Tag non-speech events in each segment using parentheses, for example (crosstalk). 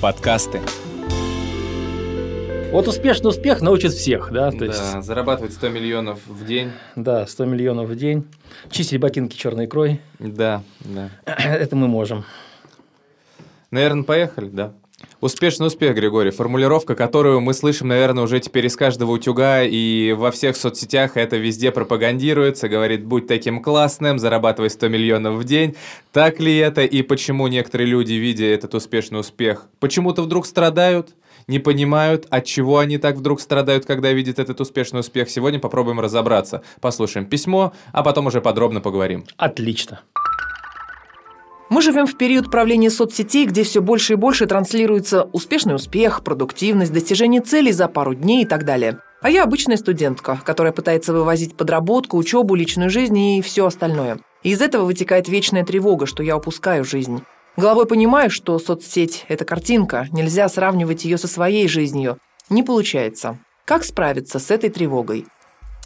Подкасты. Вот успешный успех научит всех, да? То да, есть, зарабатывать 100 миллионов в день. да, 100 миллионов в день. Чистить ботинки черной икрой. Да, да. (clears throat) Это мы можем. Наверное, поехали, да. Успешный успех, Григорий. Формулировка, которую мы слышим, наверное, уже теперь из каждого утюга, и во всех соцсетях это везде пропагандируется. Говорит, будь таким классным, зарабатывай 100 миллионов в день. Так ли это, и почему некоторые люди, видя этот успешный успех, почему-то вдруг страдают? не понимают, от чего они так вдруг страдают, когда видят этот успешный успех. Сегодня попробуем разобраться. Послушаем письмо, а потом уже подробно поговорим. Отлично. Мы живем в период правления соцсетей, где все больше и больше транслируется успешный успех, продуктивность, достижение целей за пару дней и так далее. А я обычная студентка, которая пытается вывозить подработку, учебу, личную жизнь и все остальное. И из этого вытекает вечная тревога, что я упускаю жизнь. Головой понимаю, что соцсеть – это картинка, нельзя сравнивать ее со своей жизнью. Не получается. Как справиться с этой тревогой?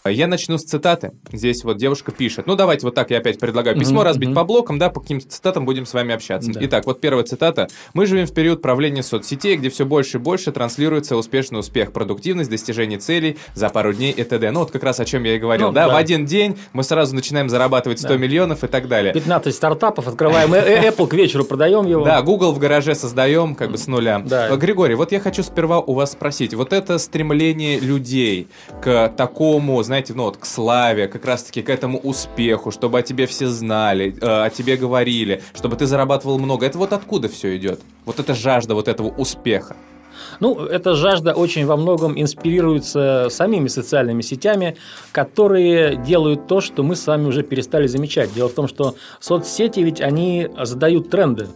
Я начну с цитаты. Здесь вот девушка пишет. Ну, давайте вот так я опять предлагаю письмо Мгм, разбить мгм. по блокам, да, по каким-то цитатам будем с вами общаться. Да. Итак, вот первая цитата. «Мы живем в период правления соцсетей, где все больше и больше транслируется успешный успех, продуктивность, достижение целей за пару дней и т.д.» Ну, вот как раз о чем я и говорил. Ну, да, да. в один день мы сразу начинаем зарабатывать 100 Да. миллионов и так далее. 15 стартапов, открываем э- э- Apple, к вечеру продаем его. Да, Google в гараже создаем как бы с нуля. Да. Э, Григорий, вот я хочу сперва у вас спросить. Вот это стремление людей к такому, знаете, ну вот к славе, как раз-таки к этому успеху, чтобы о тебе все знали, э, о тебе говорили, чтобы ты зарабатывал много. Это вот откуда все идет? Вот эта жажда вот этого успеха. Ну, эта жажда очень во многом инспирируется самими социальными сетями, которые делают то, что мы с вами уже перестали замечать. Дело в том, что соцсети ведь они задают тренды.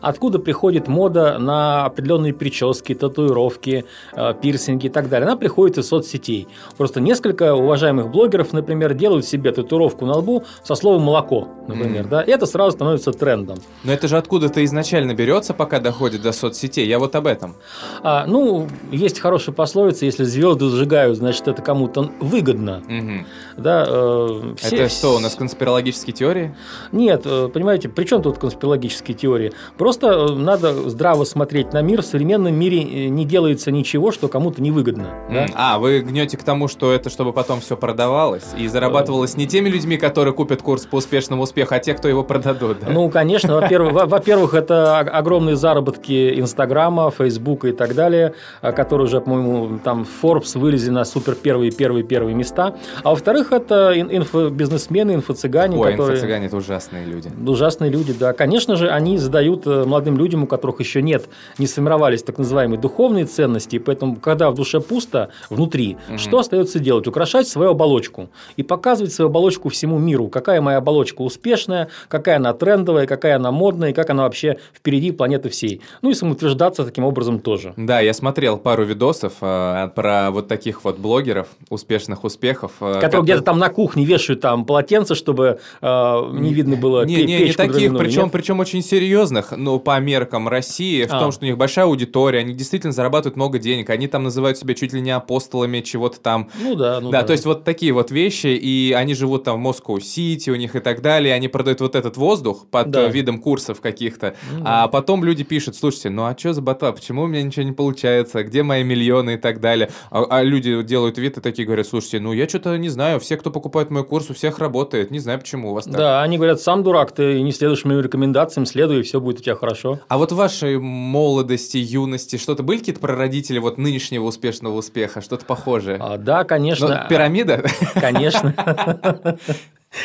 Откуда приходит мода на определенные прически, татуировки, э, пирсинги и так далее? Она приходит из соцсетей. Просто несколько уважаемых блогеров, например, делают себе татуировку на лбу со словом «молоко», например. Мгм. Да? И это сразу становится трендом. Но это же откуда-то изначально берется, пока доходит до соцсетей. Я вот об этом. А, ну, есть хорошая пословица, если звезды зажигают, значит, это кому-то выгодно. Мгм. Да, э, все- Это что, у нас конспирологические теории? Нет, э, понимаете, при чем тут конспирологические теории? Просто э, надо здраво смотреть на мир. В современном мире э, не делается ничего, что кому-то невыгодно. да? М, А, вы гнете к тому, что это чтобы потом все продавалось и зарабатывалось не теми людьми, которые купят курс по успешному успеху, а те, кто его продадут. да? Ну, конечно, во-первых, во- во-первых, это огромные заработки Инстаграма, Фейсбука и так далее, а, которые уже, по-моему, там Forbes вылезли на супер первые, первые, первые места. А во-вторых, это ин- инфобизнесмены, инфо-цыгане, Ой, которые... инфо-цыгане это ужасные люди. Ужасные люди, да. Конечно же, они задают э, молодым людям, у которых еще нет, не сформировались так называемые духовные ценности, и поэтому, когда в душе пусто, внутри, Мгм. что остается делать? Украшать свою оболочку и показывать свою оболочку всему миру. Какая моя оболочка успешная, какая она трендовая, какая она модная, и как она вообще впереди планеты всей. Ну и самоутверждаться таким образом тоже. Да, я смотрел пару видосов э, про вот таких вот блогеров, успешных успехов. э, Которые которые- где-то там на кухне вешают там полотенце, чтобы э, не видно было Не, не, не таких, причем, нет? причем очень серьезных, но по меркам России, в А. том, что у них большая аудитория, они действительно зарабатывают много денег, они там называют себя чуть ли не апостолами чего-то там. Ну да, ну да, то есть вот такие вот вещи, и они живут там в Москву-Сити у них и так далее, они продают вот этот воздух под Да. видом курсов каких-то, Ну а потом люди пишут, слушайте, ну а что за ботва, почему у меня ничего не получается, где мои миллионы и так далее, а, а люди делают вид и такие говорят, слушайте, ну я что-то не знаю, все, кто покупает мой курс, у всех работает, не знаю, почему у вас так. Да, они говорят, сам дурак, ты не следуешь моим рекомендациям, следуй, и все будет у тебя хорошо. А вот в вашей молодости, юности, что-то были какие-то прародители вот нынешнего успешного успеха, что-то похожее? А, да, конечно. Ну, пирамида? Конечно. (laughs)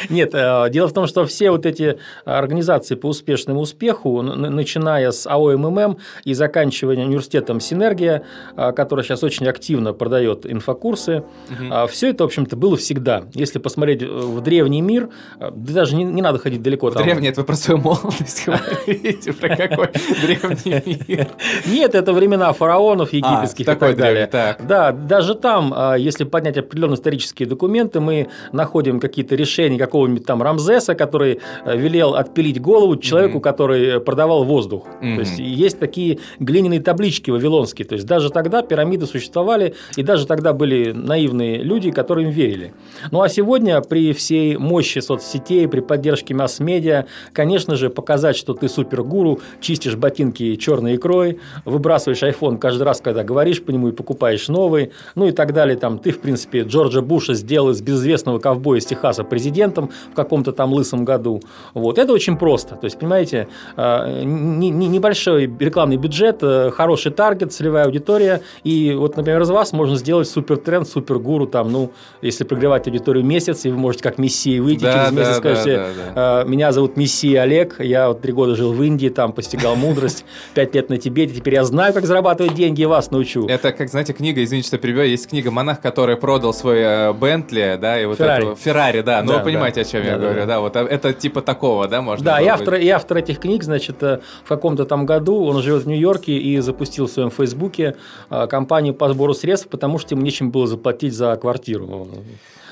Нет, э, дело в том, что все вот эти организации по успешному успеху, начиная с АО МММ и заканчивая университетом Синергия, э, который сейчас очень активно продает инфокурсы, угу. все это, в общем-то, было всегда. Если посмотреть в древний мир, даже не, не надо ходить далеко. В там... древний, это вы про свою молодость (laughs) говорите, про какой древний мир? Нет, это времена фараонов египетских а, и так далее. Так. Да, даже там, если поднять определенные исторические документы, мы находим какие-то решения какого-нибудь там Рамзеса, который э, велел отпилить голову человеку, mm-hmm. который продавал воздух. Mm-hmm. То есть есть такие глиняные таблички вавилонские. То есть даже тогда пирамиды существовали, и даже тогда были наивные люди, которые им верили. Ну а сегодня при всей мощи соцсетей, при поддержке масс-медиа, конечно же, показать, что ты супергуру, чистишь ботинки черной икрой, выбрасываешь iPhone каждый раз, когда говоришь по нему и покупаешь новый, ну и так далее. Там ты, в принципе, Джорджа Буша сделал из безызвестного ковбоя из Техаса президентом в каком-то там лысом году. Вот. Это очень просто. То есть, понимаете, а, небольшой рекламный бюджет, э, хороший таргет, целевая аудитория. И вот, например, из вас можно сделать супер тренд, супер гуру, там, ну, если прогревать аудиторию месяц, и вы можете как мессия выйти да, через месяц, да, скажете, да, да, да. меня зовут мессия Олег, я вот три года жил в Индии, там постигал мудрость, (laughs) пять лет на Тибете, теперь я знаю, как зарабатывать деньги, и вас научу. Это, как, знаете, книга, извините, что перебиваю, есть книга «Монах, который продал свой э, Бентли», да, и вот Феррари. Феррари, да. Ну, да, вы понимаете, о чем я говорю, да. Вот это типа такого, да, можно. Да, и автор, и автор этих книг, значит, э, в каком-то там году он живет в Нью-Йорке и запустил в своем Фейсбуке э, компанию по сбору средств, потому что ему нечем было заплатить за квартиру.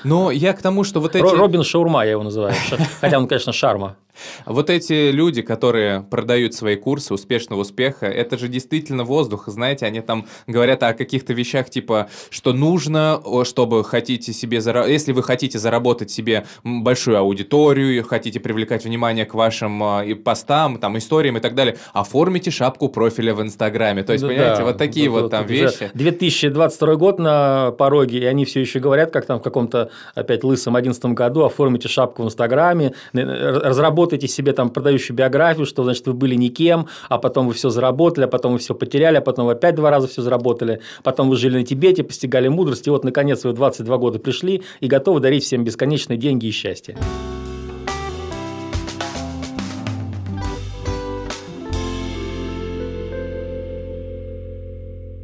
Но я к тому, что вот эти... Робин Шаурма я его называю. Хотя он, конечно, Шарма. Вот эти люди, которые продают свои курсы успешного успеха, это же действительно воздух. Знаете, они там говорят о каких-то вещах, типа, что нужно, чтобы хотите себе зара... если вы хотите заработать себе большую аудиторию, хотите привлекать внимание к вашим э, постам, там, историям и так далее, оформите шапку профиля в Инстаграме. То есть, ну, понимаете, да, вот такие вот, вот там вещи. 2022 год на пороге, и они все еще говорят, как там в каком-то опять лысом 11 году, оформите шапку в Инстаграме, разработайте работаете себе там продающую биографию, что значит вы были никем, а потом вы все заработали, а потом вы все потеряли, а потом вы опять два раза все заработали, потом вы жили на Тибете, постигали мудрость, и вот наконец вы в 22 года пришли и готовы дарить всем бесконечные деньги и счастье.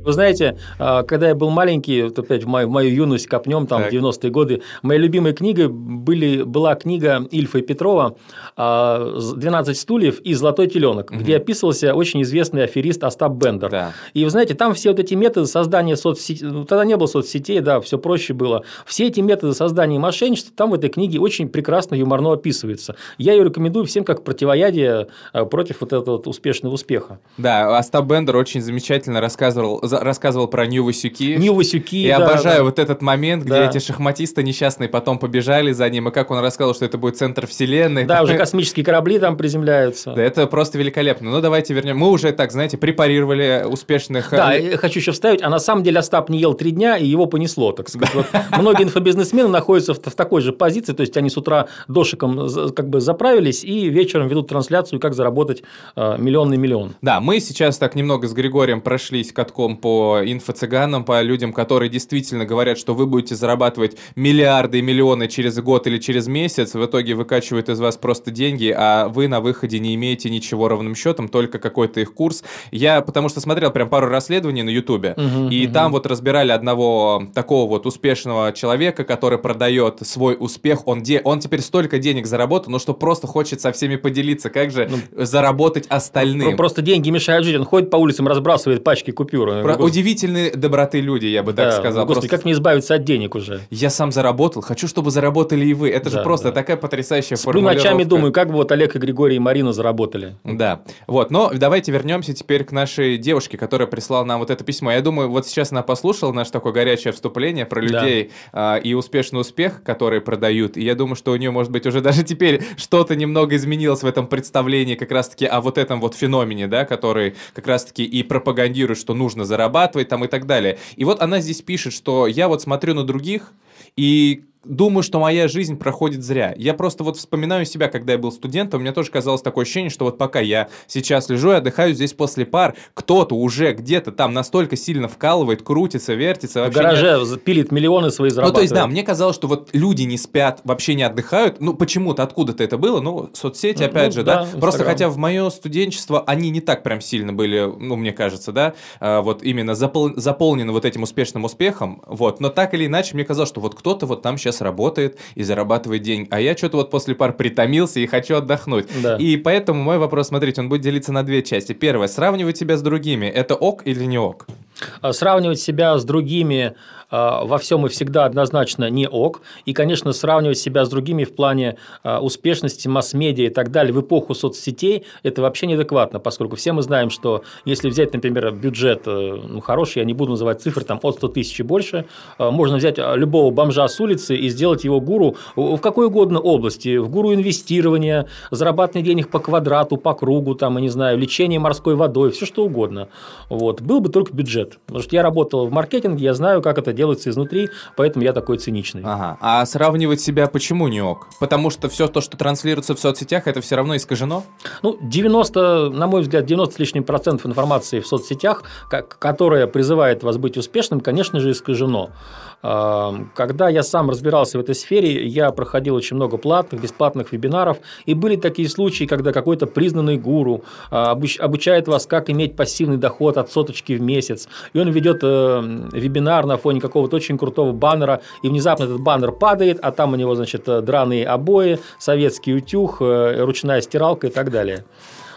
Вы знаете, а, когда я был маленький, вот опять в мою, в мою юность копнем, там, так. 90-е годы, моей любимой книгой были, была книга Ильфа и Петрова «12 а, стульев» и «Золотой теленок», угу. где описывался очень известный аферист Остап Бендер. Да. И вы знаете, там все вот эти методы создания соцсетей, ну, тогда не было соцсетей, да, все проще было. Все эти методы создания мошенничества там в этой книге очень прекрасно юморно описываются. Я ее рекомендую всем как противоядие а, против вот этого вот успешного успеха. Да, Остап Бендер очень замечательно рассказывал рассказывал про Нью Васюки. Нью Васюки, И да, обожаю да. вот этот момент, где да. эти шахматисты несчастные потом побежали за ним, и как он рассказал, что это будет центр вселенной. Да, уже (laughs) космические корабли там приземляются. Да, это просто великолепно. Ну, давайте вернем. Мы уже, так, знаете, препарировали успешных... Да, э, я хочу еще вставить, а на самом деле Остап не ел три дня, и его понесло, так сказать. Вот (laughs) многие инфобизнесмены находятся в, в такой же позиции, то есть они с утра дошиком как бы заправились и вечером ведут трансляцию, как заработать э, миллионный миллион. Да, мы сейчас так немного с Григорием прошлись катком по инфо-цыганам, по людям, которые действительно говорят, что вы будете зарабатывать миллиарды и миллионы через год или через месяц, в итоге выкачивают из вас просто деньги, а вы на выходе не имеете ничего ровным счетом, только какой-то их курс. Я потому что смотрел прям пару расследований на Ютубе, угу, и угу. там вот разбирали одного такого вот успешного человека, который продает свой успех, он, де... он теперь столько денег заработал, ну что просто хочет со всеми поделиться, как же ну, заработать остальным. Просто деньги мешают жить, он ходит по улицам, разбрасывает пачки купюр. Про удивительной доброты люди, я бы да, так сказал. Господи, просто... как мне избавиться от денег уже? Я сам заработал, хочу, чтобы заработали и вы. Это да, же просто да. такая потрясающая Сплю формулировка. ночами думаю, как бы вот Олег и Григорий и Марина заработали. Да, вот, но давайте вернемся теперь к нашей девушке, которая прислала нам вот это письмо. Я думаю, вот сейчас она послушала наше такое горячее вступление про людей да. э, и успешный успех, который продают, и я думаю, что у нее, может быть, уже (laughs) даже теперь что-то немного изменилось в этом представлении как раз-таки о вот этом вот феномене, да, который как раз-таки и пропагандирует, что нужно зарабатывать там и так далее. И вот она здесь пишет, что я вот смотрю на других, И думаю, что моя жизнь проходит зря. Я просто вот вспоминаю себя, когда я был студентом, у меня тоже казалось такое ощущение, что вот пока я сейчас лежу и отдыхаю здесь после пар, кто-то уже где-то там настолько сильно вкалывает, крутится, вертится. Вообще в гараже не... пилит миллионы свои зарабатывает. Ну, то есть, да, мне казалось, что вот люди не спят, вообще не отдыхают. Ну, почему-то, откуда-то это было? Ну, соцсети, ну, опять ну, же, да. да Instagram. Просто хотя в мое студенчество они не так прям сильно были, ну, мне кажется, да, а, вот именно запол... заполнены вот этим успешным успехом, вот. Но так или иначе, мне казалось, что вот кто-то вот там сейчас сейчас работает и зарабатывает деньги. А я что-то вот после пар притомился и хочу отдохнуть. Да. И поэтому мой вопрос, смотрите, он будет делиться на две части. Первое, сравнивать себя с другими. Это ок или не ок? А, сравнивать себя с другими а, во всем и всегда однозначно не ок. И, конечно, сравнивать себя с другими в плане а, успешности масс-медиа и так далее в эпоху соцсетей – это вообще неадекватно, поскольку все мы знаем, что если взять, например, бюджет э, ну, хороший, я не буду называть цифры, там от 100 тысяч и больше, э, можно взять любого бомжа с улицы и сделать его гуру в какой угодно области, в гуру инвестирования, зарабатывания денег по квадрату, по кругу, там, я не знаю, лечение морской водой, все что угодно. Вот. Был бы только бюджет. Потому что я работал в маркетинге, я знаю, как это делается изнутри, поэтому я такой циничный. Ага. А сравнивать себя почему не ок? Потому что все то, что транслируется в соцсетях, это все равно искажено? Ну, 90, на мой взгляд, 90 с лишним процентов информации в соцсетях, которая призывает вас быть успешным, конечно же, искажено. Когда я сам разбирался в этой сфере, я проходил очень много платных, бесплатных вебинаров, и были такие случаи, когда какой-то признанный гуру а, обучает вас, как иметь пассивный доход от соточки в месяц, и он ведет э, вебинар на фоне какого-то очень крутого баннера, и внезапно этот баннер падает, а там у него, значит, драные обои, советский утюг, э, ручная стиралка и так далее.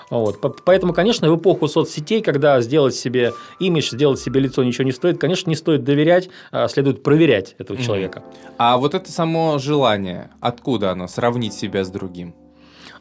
Вот. Поэтому, конечно, в эпоху соцсетей, когда сделать себе имидж, сделать себе лицо ничего не стоит, конечно, не стоит доверять, а следует проверять этого человека. А вот это само желание, откуда оно, сравнить себя с другим?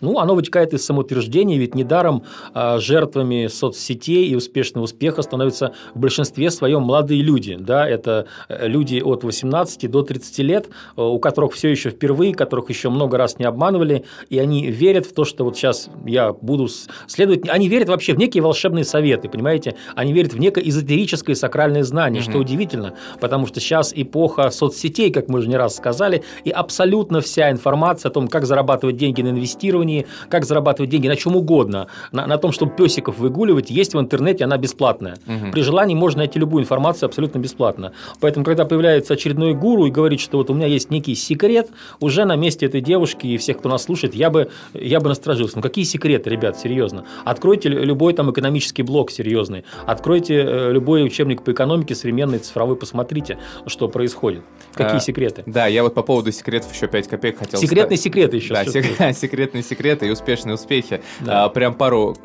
Ну, оно вытекает из самоутверждения, ведь недаром а, жертвами соцсетей и успешного успеха становятся в большинстве своем молодые люди. Да? Это э, люди от 18 до 30 лет, э, у которых все еще впервые, которых еще много раз не обманывали, и они верят в то, что вот сейчас я буду следовать. Они верят вообще в некие волшебные советы, понимаете? Они верят в некое эзотерическое сакральное знание, угу. что удивительно, потому что сейчас эпоха соцсетей, как мы уже не раз сказали, и абсолютно вся информация о том, как зарабатывать деньги на инвестирование, инвестировании, как зарабатывать деньги, на чем угодно, на, на том, чтобы песиков выгуливать, есть в интернете, она бесплатная. Угу. При желании можно найти любую информацию абсолютно бесплатно. Поэтому, когда появляется очередной гуру и говорит, что вот у меня есть некий секрет, уже на месте этой девушки и всех, кто нас слушает, я бы, я бы насторожился. Ну, какие секреты, ребят, серьезно? Откройте любой там экономический блок серьезный, откройте э, любой учебник по экономике современный, цифровой, посмотрите, что происходит. Какие а, секреты? Да, я вот по поводу секретов еще 5 копеек хотел Секретные ставить. секреты еще. Да, сек- (laughs) секретные секреты секреты и успешные успехи. Да. А, прям пару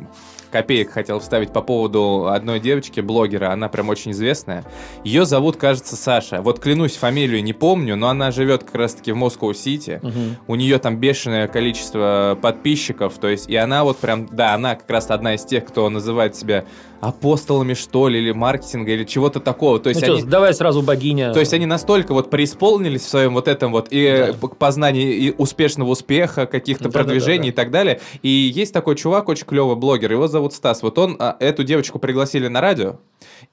копеек хотел вставить по поводу одной девочки, блогера, она прям очень известная. Ее зовут, кажется, Саша. Вот клянусь, фамилию не помню, но она живет как раз-таки в Москва-Сити. Угу. У нее там бешеное количество подписчиков, то есть, и она вот прям, да, она как раз одна из тех, кто называет себя апостолами, что ли, или маркетинга, или чего-то такого. То есть ну они, что, давай сразу богиня. То есть они настолько вот преисполнились в своем вот этом вот и да. познании и успешного успеха, каких-то да, продвижений да, да, да. и так далее. И есть такой чувак, очень клевый блогер, его зовут Стас. Вот он, а, эту девочку пригласили на радио,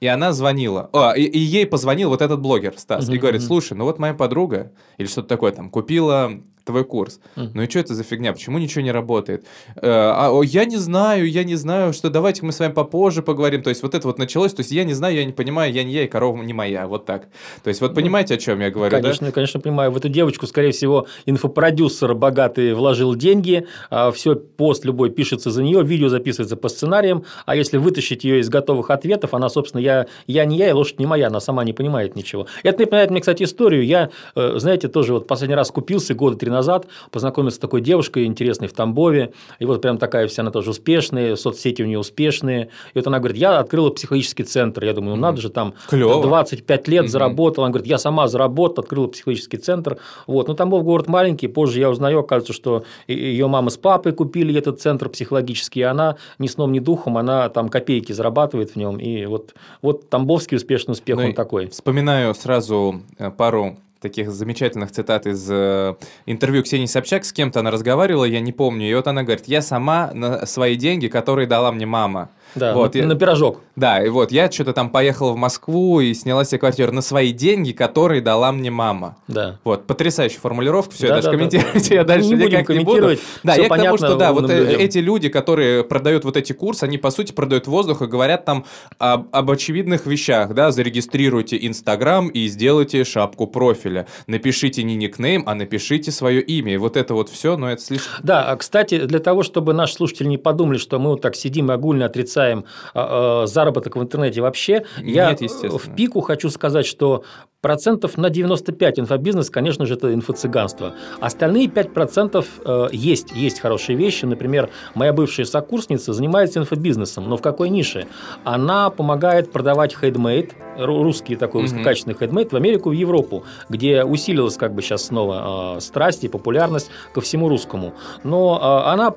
и она звонила. О, и, и ей позвонил вот этот блогер Стас угу, и говорит, слушай, ну вот моя подруга или что-то такое там купила твой курс. Mm. Ну и что это за фигня? Почему ничего не работает? Э, а, я не знаю, я не знаю, что давайте мы с вами попозже поговорим. То есть вот это вот началось, то есть я не знаю, я не понимаю, я не я, и корова не моя, вот так. То есть вот ну, понимаете, о чем я говорю, Конечно, да? конечно, понимаю. В эту девочку, скорее всего, инфопродюсер богатый вложил деньги, а все, пост любой пишется за нее, видео записывается по сценариям, а если вытащить ее из готовых ответов, она, собственно, я, я не я, и лошадь не моя, она сама не понимает ничего. Это напоминает мне, кстати, историю. Я, э, знаете, тоже вот последний раз купился года три назад, познакомился с такой девушкой интересной в Тамбове, и вот прям такая вся она тоже успешная, соцсети у нее успешные, и вот она говорит, я открыла психологический центр, я думаю, ну надо же, там Клево. 25 лет заработала, она говорит, я сама заработала, открыла психологический центр, вот, но Тамбов город маленький, позже я узнаю, оказывается, что ее мама с папой купили этот центр психологический, и она ни сном, ни духом, она там копейки зарабатывает в нем, и вот, вот Тамбовский успешный успех, ну, он такой. Вспоминаю сразу э, пару таких замечательных цитат из э, интервью Ксении Собчак, с кем-то она разговаривала, я не помню, и вот она говорит, я сама на свои деньги, которые дала мне мама, Да, вот, на, я- на пирожок. Да, и вот я что-то там поехал в Москву и сняла себе квартиру на свои деньги, которые дала мне мама. Да. Вот, потрясающая формулировка, все, Да, я даже да, да. комментировать я дальше Не никак не буду. Да, всё я к тому, понятно что да, вот э, людям. эти люди, которые продают вот эти курсы, они, по сути, продают воздух и говорят там об, об очевидных вещах, да, зарегистрируйте Инстаграм и сделайте шапку профиля. Напишите не никнейм, а напишите свое имя. И вот это вот все, но это слишком... Да, а, кстати, для того, чтобы наши слушатели не подумали, что мы вот так сидим и огульно отрицаем а, а, заработок в интернете вообще, я Нет, естественно. в пику хочу сказать, что процентов на 95 инфобизнес, конечно же, это инфо-цыганство. Остальные 5% э, есть, есть хорошие вещи. Например, моя бывшая сокурсница занимается инфобизнесом, но в какой нише? Она помогает продавать хейдмейд, ру- русский такой высококачественный хейдмейд в Америку, в Европу, где усилилась как бы сейчас снова э, страсть и популярность ко всему русскому. Но э, она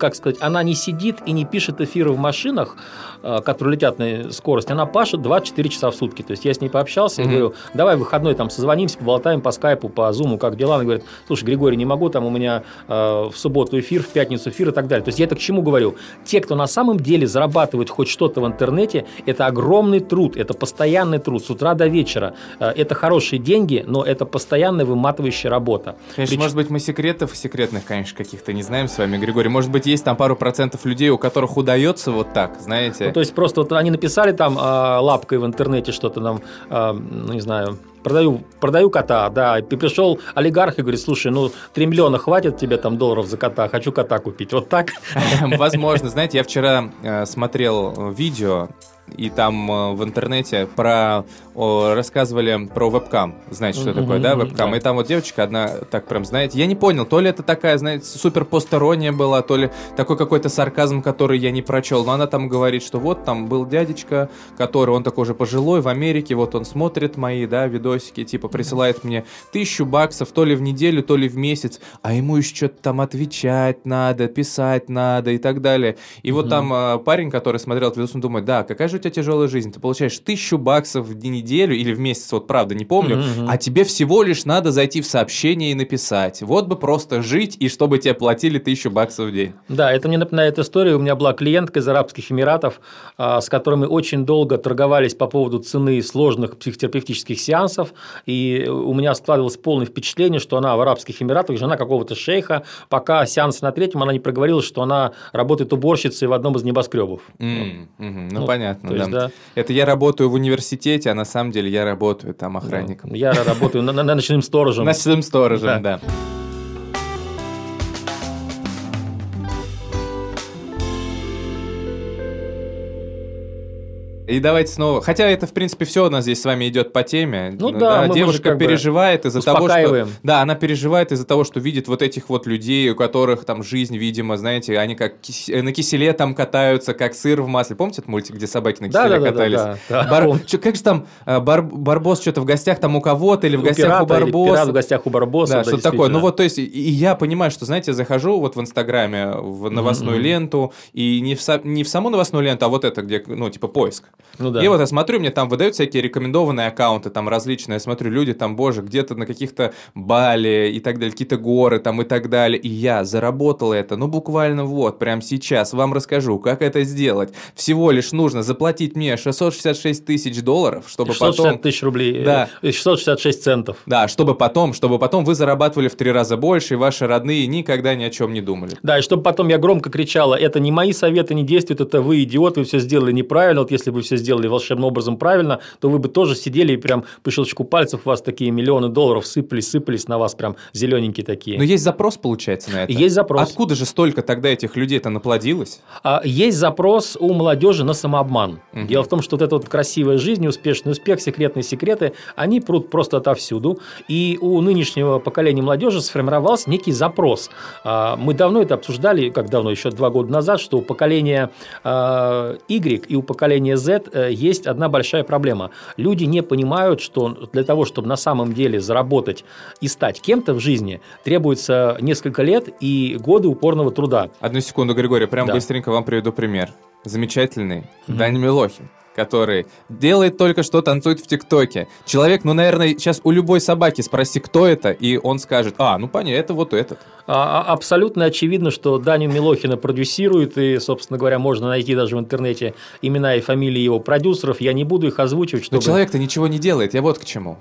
как сказать, она не сидит и не пишет эфиры в машинах, э, которые летят на скорость, она пашет 24 часа в сутки. То есть я с ней пообщался и Мгм. говорю, давай в выходной там созвонимся, поболтаем по скайпу, по зуму, как дела? Она говорит, слушай, Григорий, не могу, там у меня э, в субботу эфир, в пятницу эфир и так далее. То есть я это к чему говорю? Те, кто на самом деле зарабатывает хоть что-то в интернете, это огромный труд, это постоянный труд с утра до вечера. Э, Это хорошие деньги, но это постоянная выматывающая работа. Конечно, Прич- может быть, мы секретов секретных, конечно, каких-то не знаем с вами, Григорий. Может быть, есть там пару процентов людей, у которых удается вот так, знаете. Ну, то есть просто вот они написали там а, лапкой в интернете что-то там, а, ну не знаю, продаю, продаю кота, да, и пришел олигарх и говорит, слушай, ну 3 миллиона хватит тебе там долларов за кота, хочу кота купить, вот так. (laughs) Возможно, знаете, я вчера э, смотрел э, видео, и там э, в интернете про о, рассказывали про вебкам. Знаете, что такое, да, вебкам? да. И там вот девочка одна, так прям, знаете, я не понял, то ли это такая, знаете, супер посторонняя была, то ли такой какой-то сарказм, который я не прочел. Но она там говорит, что вот там был дядечка, который, он такой же пожилой в Америке, вот он смотрит мои, да, видосики, типа присылает мне тысячу баксов то ли в неделю, то ли в месяц, а ему еще что-то там отвечать надо, писать надо и так далее. И вот Мгм. там а, парень, который смотрел этот видос, он думает, да, какая же у тебя тяжелая жизнь, ты получаешь тысячу баксов в неделю или в месяц, вот правда, не помню, мгм. а тебе всего лишь надо зайти в сообщение и написать. Вот бы просто жить, и чтобы тебе платили тысячу баксов в день. Да, это мне напоминает историю. У меня была клиентка из Арабских Эмиратов, а, с которой мы очень долго торговались по поводу цены сложных психотерапевтических сеансов. И у меня складывалось полное впечатление, что она в Арабских Эмиратах, жена какого-то шейха, пока сеанс на третьем, она не проговорила, что она работает уборщицей в одном из небоскребов. Мгм, Ну, Ну, понятно, то есть, да. да. Это я работаю в университете, а на самом деле я работаю там охранником. Я работаю ночным сторожем. Ночным сторожем, Да. И давайте снова. Хотя это, в принципе, все у нас здесь с вами идет по теме. Ну да, мы- мы девушка как переживает из-за того, что. Да, она переживает из-за того, что видит вот этих вот людей, у которых там жизнь, видимо, знаете, они как кис- э, на киселе там катаются, как сыр в масле. Помните этот мультик, где собаки на Да, киселе да, да, катались? да, да, да. Бар- чё, как же там э, Бар- Барбос что-то в гостях там у кого-то или в У гостях у пирата или Барбоса? пират в гостях у Барбоса. Да, да, что-то такое. Ну вот, то есть, и я понимаю, что, знаете, захожу вот в Инстаграме, в новостную Мгм. ленту, и не в, са- не в саму новостную ленту, а вот это, где, ну, типа, поиск. Ну да. И вот я смотрю, мне там выдают всякие рекомендованные аккаунты, там различные, я смотрю, люди там, боже, где-то на каких-то Бали и так далее, какие-то горы там и так далее, и я заработал это, ну, буквально вот, прямо сейчас вам расскажу, как это сделать. Всего лишь нужно заплатить мне 666 тысяч долларов, чтобы 660 потом... тысяч рублей. Да. э, 666 центов. Да, чтобы потом, чтобы потом вы зарабатывали в три раза больше, и ваши родные никогда ни о чем не думали. Да, и чтобы потом я громко кричала, это не мои советы не действуют, это вы идиот, вы все сделали неправильно. Вот если бы вы все сделали волшебным образом правильно, то вы бы тоже сидели и прям по щелчку пальцев у вас такие миллионы долларов сыпались, сыпались на вас прям зелененькие такие. Но есть запрос, получается, на это? Есть запрос. Откуда же столько тогда этих людей-то наплодилось? А Есть запрос у молодежи на самообман. Мгм. Дело в том, что вот эта вот красивая жизнь, успешный успех, секретные секреты, они прут просто отовсюду. И у нынешнего поколения молодежи сформировался некий запрос. А, Мы давно это обсуждали, как давно, еще два года назад, что у поколения а, Y и у поколения Z э, есть одна большая проблема. Люди не понимают, что для того, чтобы на самом деле заработать и стать кем-то в жизни, требуется несколько лет и годы упорного труда. Одну секунду, Григорий, прям Да. быстренько вам приведу пример. Замечательный Мгм. Даня Милохин, который делает только что, танцует в ТикТоке. Человек, ну, наверное, сейчас у любой собаки спроси, кто это, и он скажет, а, ну, понятно, это вот этот. А, а, абсолютно очевидно, что Даню Милохина продюсирует, и, собственно говоря, можно найти даже в интернете имена и фамилии его продюсеров. Я не буду их озвучивать, чтобы... Но человек-то ничего не делает, я вот к чему.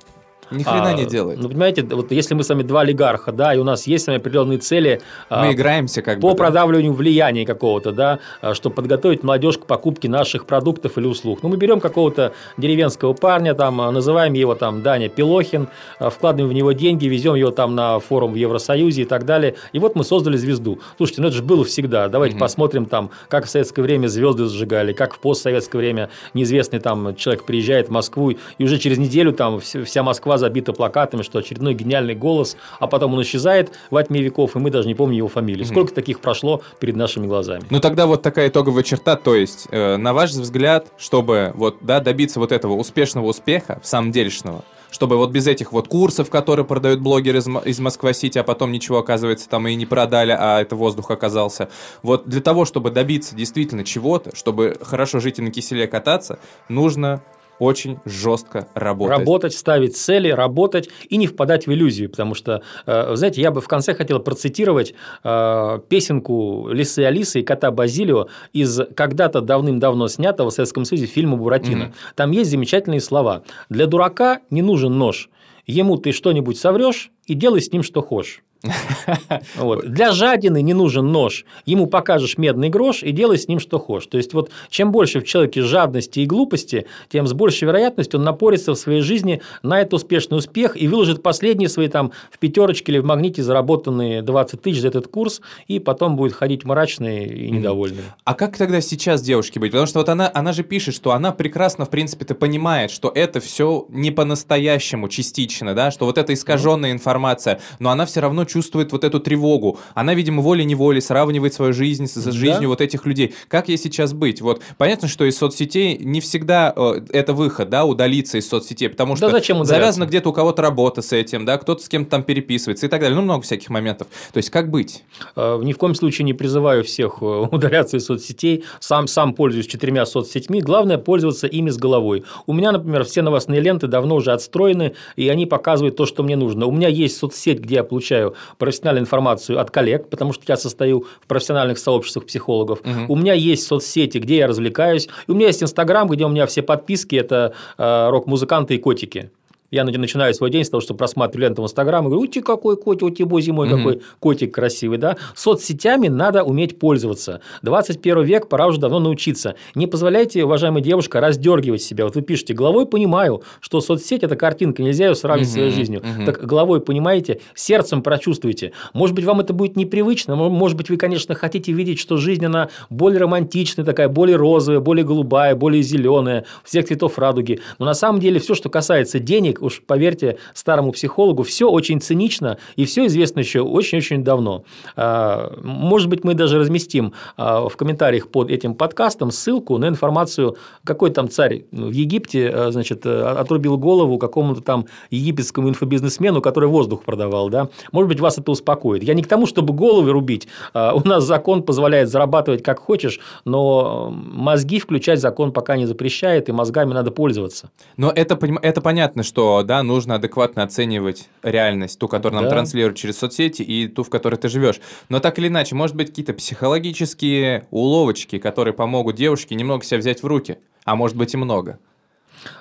Ни хрена а, не делает. Ну, понимаете, вот если мы с вами два олигарха, да, и у нас есть с вами определенные цели. Мы а, играемся как по бы. По продавливанию да. влияния какого-то, да, а, чтобы подготовить молодежь к покупке наших продуктов или услуг. Ну, мы берем какого-то деревенского парня, там, а, называем его там Даня Пилохин, а, вкладываем в него деньги, везем его там на форум в Евросоюзе и так далее. И вот мы создали звезду. Слушайте, ну это же было всегда. Давайте угу. посмотрим там, как в советское время звезды зажигали, как в постсоветское время неизвестный там человек приезжает в Москву, и уже через неделю там вся Москва забита плакатами, что очередной гениальный голос, а потом он исчезает во тьме веков, и мы даже не помним его фамилии. Угу. Сколько таких прошло перед нашими глазами? Ну тогда вот такая итоговая черта, то есть, э, на ваш взгляд, чтобы вот, да, добиться вот этого успешного успеха, в самом делешного, чтобы вот без этих вот курсов, которые продают блогеры из, из Москва-Сити, а потом ничего, оказывается, там и не продали, а это воздух оказался. Вот для того, чтобы добиться действительно чего-то, чтобы хорошо жить и на киселе кататься, нужно очень жестко работать. Работать, ставить цели, работать и не впадать в иллюзию, потому что, э, знаете, я бы в конце хотел процитировать э, песенку Лисы Алисы и кота Базилио из когда-то давным-давно снятого в Советском Союзе фильма «Буратино». Mm-hmm. Там есть замечательные слова. «Для дурака не нужен нож. Ему ты что-нибудь соврешь и делай с ним что хочешь». (laughs) Вот. Для жадины не нужен нож. Ему покажешь медный грош и делай с ним что хочешь. То есть, вот чем больше в человеке жадности и глупости, тем с большей вероятностью он напорится в своей жизни на этот успешный успех и выложит последние свои там в пятерочке или в магните заработанные 20 тысяч за этот курс, и потом будет ходить мрачный и недовольный. А как тогда сейчас девушке быть? Потому что вот она, она же пишет, что она прекрасно, в принципе-то понимает, что это все не по-настоящему частично, да, что вот эта искаженная информация, но она все равно чувствует вот эту тревогу. Она, видимо, волей-неволей сравнивает свою жизнь с жизнью да? вот этих людей. Как ей сейчас быть? Вот понятно, что из соцсетей не всегда э, это выход, да, удалиться из соцсетей, потому что да зачем завязано где-то у кого-то работа с этим, да, кто-то с кем-то там переписывается и так далее. Ну, много всяких моментов. То есть, как быть? Э, ни в коем случае не призываю всех э, (laughs) удаляться из соцсетей. Сам, сам пользуюсь четырьмя соцсетьми. Главное пользоваться ими с головой. У меня, например, все новостные ленты давно уже отстроены, и они показывают то, что мне нужно. У меня есть соцсеть, где я получаю профессиональную информацию от коллег, потому что я состою в профессиональных сообществах психологов. Угу. У меня есть соцсети, где я развлекаюсь. И у меня есть Инстаграм, где у меня все подписки – это э, рок-музыканты и котики. Я начинаю свой день с того, что просматриваю ленту в Инстаграм и говорю, ути какой котик, ути боже мой, угу. какой котик красивый, да. Соцсетями надо уметь пользоваться. 21 век, пора уже давно научиться. Не позволяйте, уважаемая девушка, раздергивать себя. Вот вы пишете, головой понимаю, что соцсеть – это картинка, нельзя ее сравнивать угу. с своей жизнью. Угу. Так головой понимаете, сердцем прочувствуйте. Может быть, вам это будет непривычно, может быть, вы, конечно, хотите видеть, что жизнь, она более романтичная, такая, более розовая, более голубая, более зеленая, всех цветов радуги. Но на самом деле все, что касается денег, уж поверьте старому психологу, все очень цинично и все известно еще очень-очень давно. А, может быть, мы даже разместим а, в комментариях под этим подкастом ссылку на информацию, какой там царь в Египте а, значит, отрубил голову какому-то там египетскому инфобизнесмену, который воздух продавал. Да? Может быть, вас это успокоит. Я не к тому, чтобы головы рубить. У нас закон позволяет зарабатывать как хочешь, но мозги включать закон пока не запрещает, и мозгами надо пользоваться. Но это, это понятно, что да, нужно адекватно оценивать реальность, ту, которую нам да. транслируют через соцсети, и ту, в которой ты живешь. Но так или иначе, может быть, какие-то психологические уловочки, которые помогут девушке немного себя взять в руки, а может быть и много.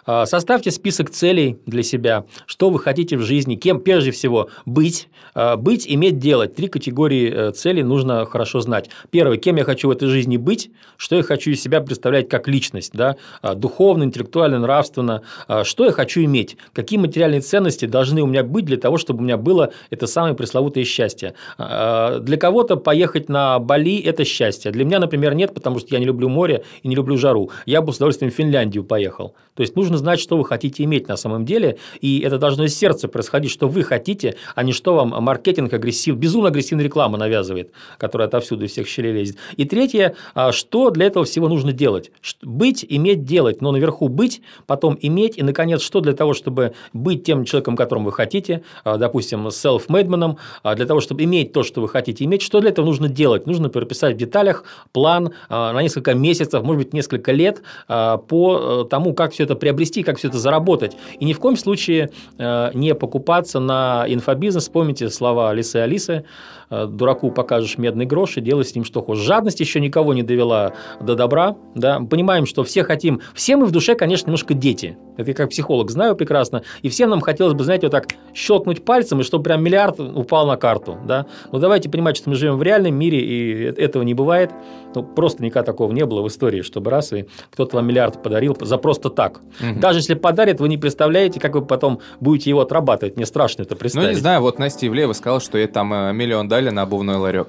А, составьте список целей для себя, что вы хотите в жизни, кем прежде всего быть, а, быть, иметь, делать. Три категории э, целей нужно хорошо знать. Первое, кем я хочу в этой жизни быть, что я хочу из себя представлять как личность, да? А, духовно, интеллектуально, нравственно, что я хочу иметь, какие материальные ценности должны у меня быть для того, чтобы у меня было это самое пресловутое счастье. Для кого-то поехать на Бали – это счастье. Для меня, например, нет, потому что я не люблю море и не люблю жару. Я бы с удовольствием в Финляндию поехал. То есть есть нужно знать, что вы хотите иметь на самом деле, и это должно из сердца происходить, что вы хотите, а не что вам маркетинг агрессив, безумно агрессивная реклама навязывает, которая отовсюду из всех щелей лезет. И третье, а, что для этого всего нужно делать? Быть, иметь, делать, но наверху быть, потом иметь, и, наконец, что для того, чтобы быть тем человеком, которым вы хотите, а, допустим, self-made для того, чтобы иметь то, что вы хотите иметь, что для этого нужно делать? Нужно прописать в деталях план на несколько месяцев, может быть, несколько лет по э, тому, как все это приобрести, как все это заработать. И ни в коем случае э, не покупаться на инфобизнес. Вспомните слова Алисы и Алисы. Э, дураку покажешь медный грош и делай с ним что хочешь. Жадность еще никого не довела до добра. Да? Понимаем, что все хотим... Все мы в душе, конечно, немножко дети. Это я как психолог знаю прекрасно. И всем нам хотелось бы, знаете, вот так щелкнуть пальцем, и чтобы прям миллиард упал на карту. Да? Но давайте понимать, что мы живем в реальном мире, и этого не бывает. Ну, просто никогда такого не было в истории, чтобы раз и кто-то вам миллиард подарил за просто так. Угу. Даже если подарит, вы не представляете, как вы потом будете его отрабатывать. Мне страшно это представить. Ну, не знаю, вот Настя Ивлеева сказала, что ей там э, миллион дали на обувной ларек.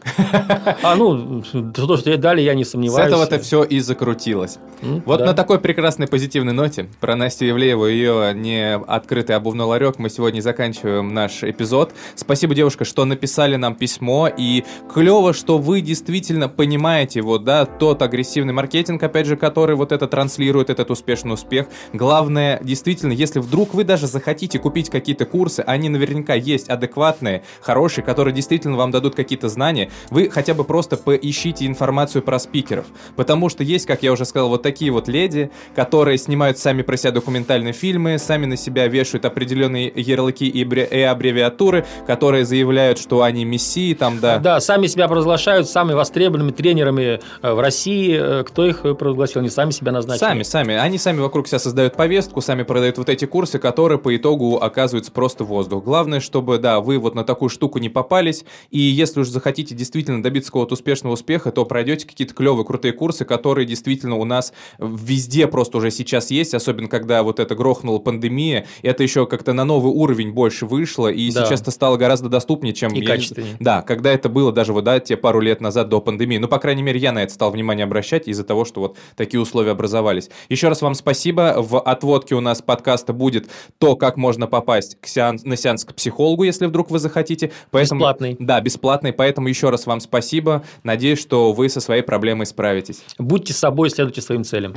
А, ну, то, что дали, я не сомневаюсь. С этого-то все и закрутилось. Вот на такой прекрасной позитивной ноте про Настю Ивлееву и ее не открытый обувной ларек мы сегодня заканчиваем наш эпизод. Спасибо, девушка, что написали нам письмо. И клево, что вы действительно понимаете вот, да, тот агрессивный маркетинг, опять же, который вот это транслирует, этот успешный успех. Главное, действительно, если вдруг вы даже захотите купить какие-то курсы, они наверняка есть адекватные, хорошие, которые действительно вам дадут какие-то знания, вы хотя бы просто поищите информацию про спикеров. Потому что есть, как я уже сказал, вот такие вот леди, которые снимают сами про себя документальные фильмы, сами на себя вешают определенные ярлыки и, и аббревиатуры, которые заявляют, что они мессии, там, да. Да, сами себя провозглашают самыми востребованными тренерами э, в России. Э, кто их провозгласил? Они сами себя назначили. Сами, сами. Они сами вокруг себя создают повестку, сами продают вот эти курсы, которые по итогу оказываются просто воздух. Главное, чтобы, да, вы вот на такую штуку не попались, и если уж захотите действительно добиться какого-то успешного успеха, то пройдете какие-то клевые, крутые курсы, которые действительно у нас везде просто уже сейчас есть, особенно когда вот это грохнула пандемия, это еще как-то на новый уровень больше вышло, и да. сейчас это стало гораздо доступнее, чем... И я... качественнее. Да, когда это было даже вот, да, те пару лет назад до пандемии. Ну, по крайней мере, я на это стал внимание обращать из-за того, что вот такие условия образовались. Еще раз вам спасибо. В отводке у нас подкаста будет то, как можно попасть к сеанс, на сеанс к психологу, если вдруг вы захотите. Поэтому, бесплатный. Да, бесплатный. Поэтому еще раз вам спасибо. Надеюсь, что вы со своей проблемой справитесь. Будьте собой, следуйте своим целям.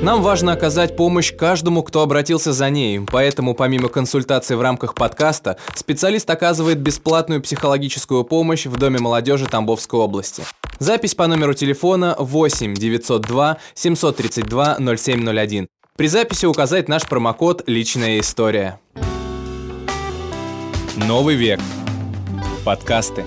Нам важно оказать помощь каждому, кто обратился за ней, поэтому помимо консультаций в рамках подкаста, специалист оказывает бесплатную психологическую помощь в Доме молодежи Тамбовской области. Запись по номеру телефона 8 902 732 0701. При записи указать наш промокод «Личная история». Новый век. Подкасты.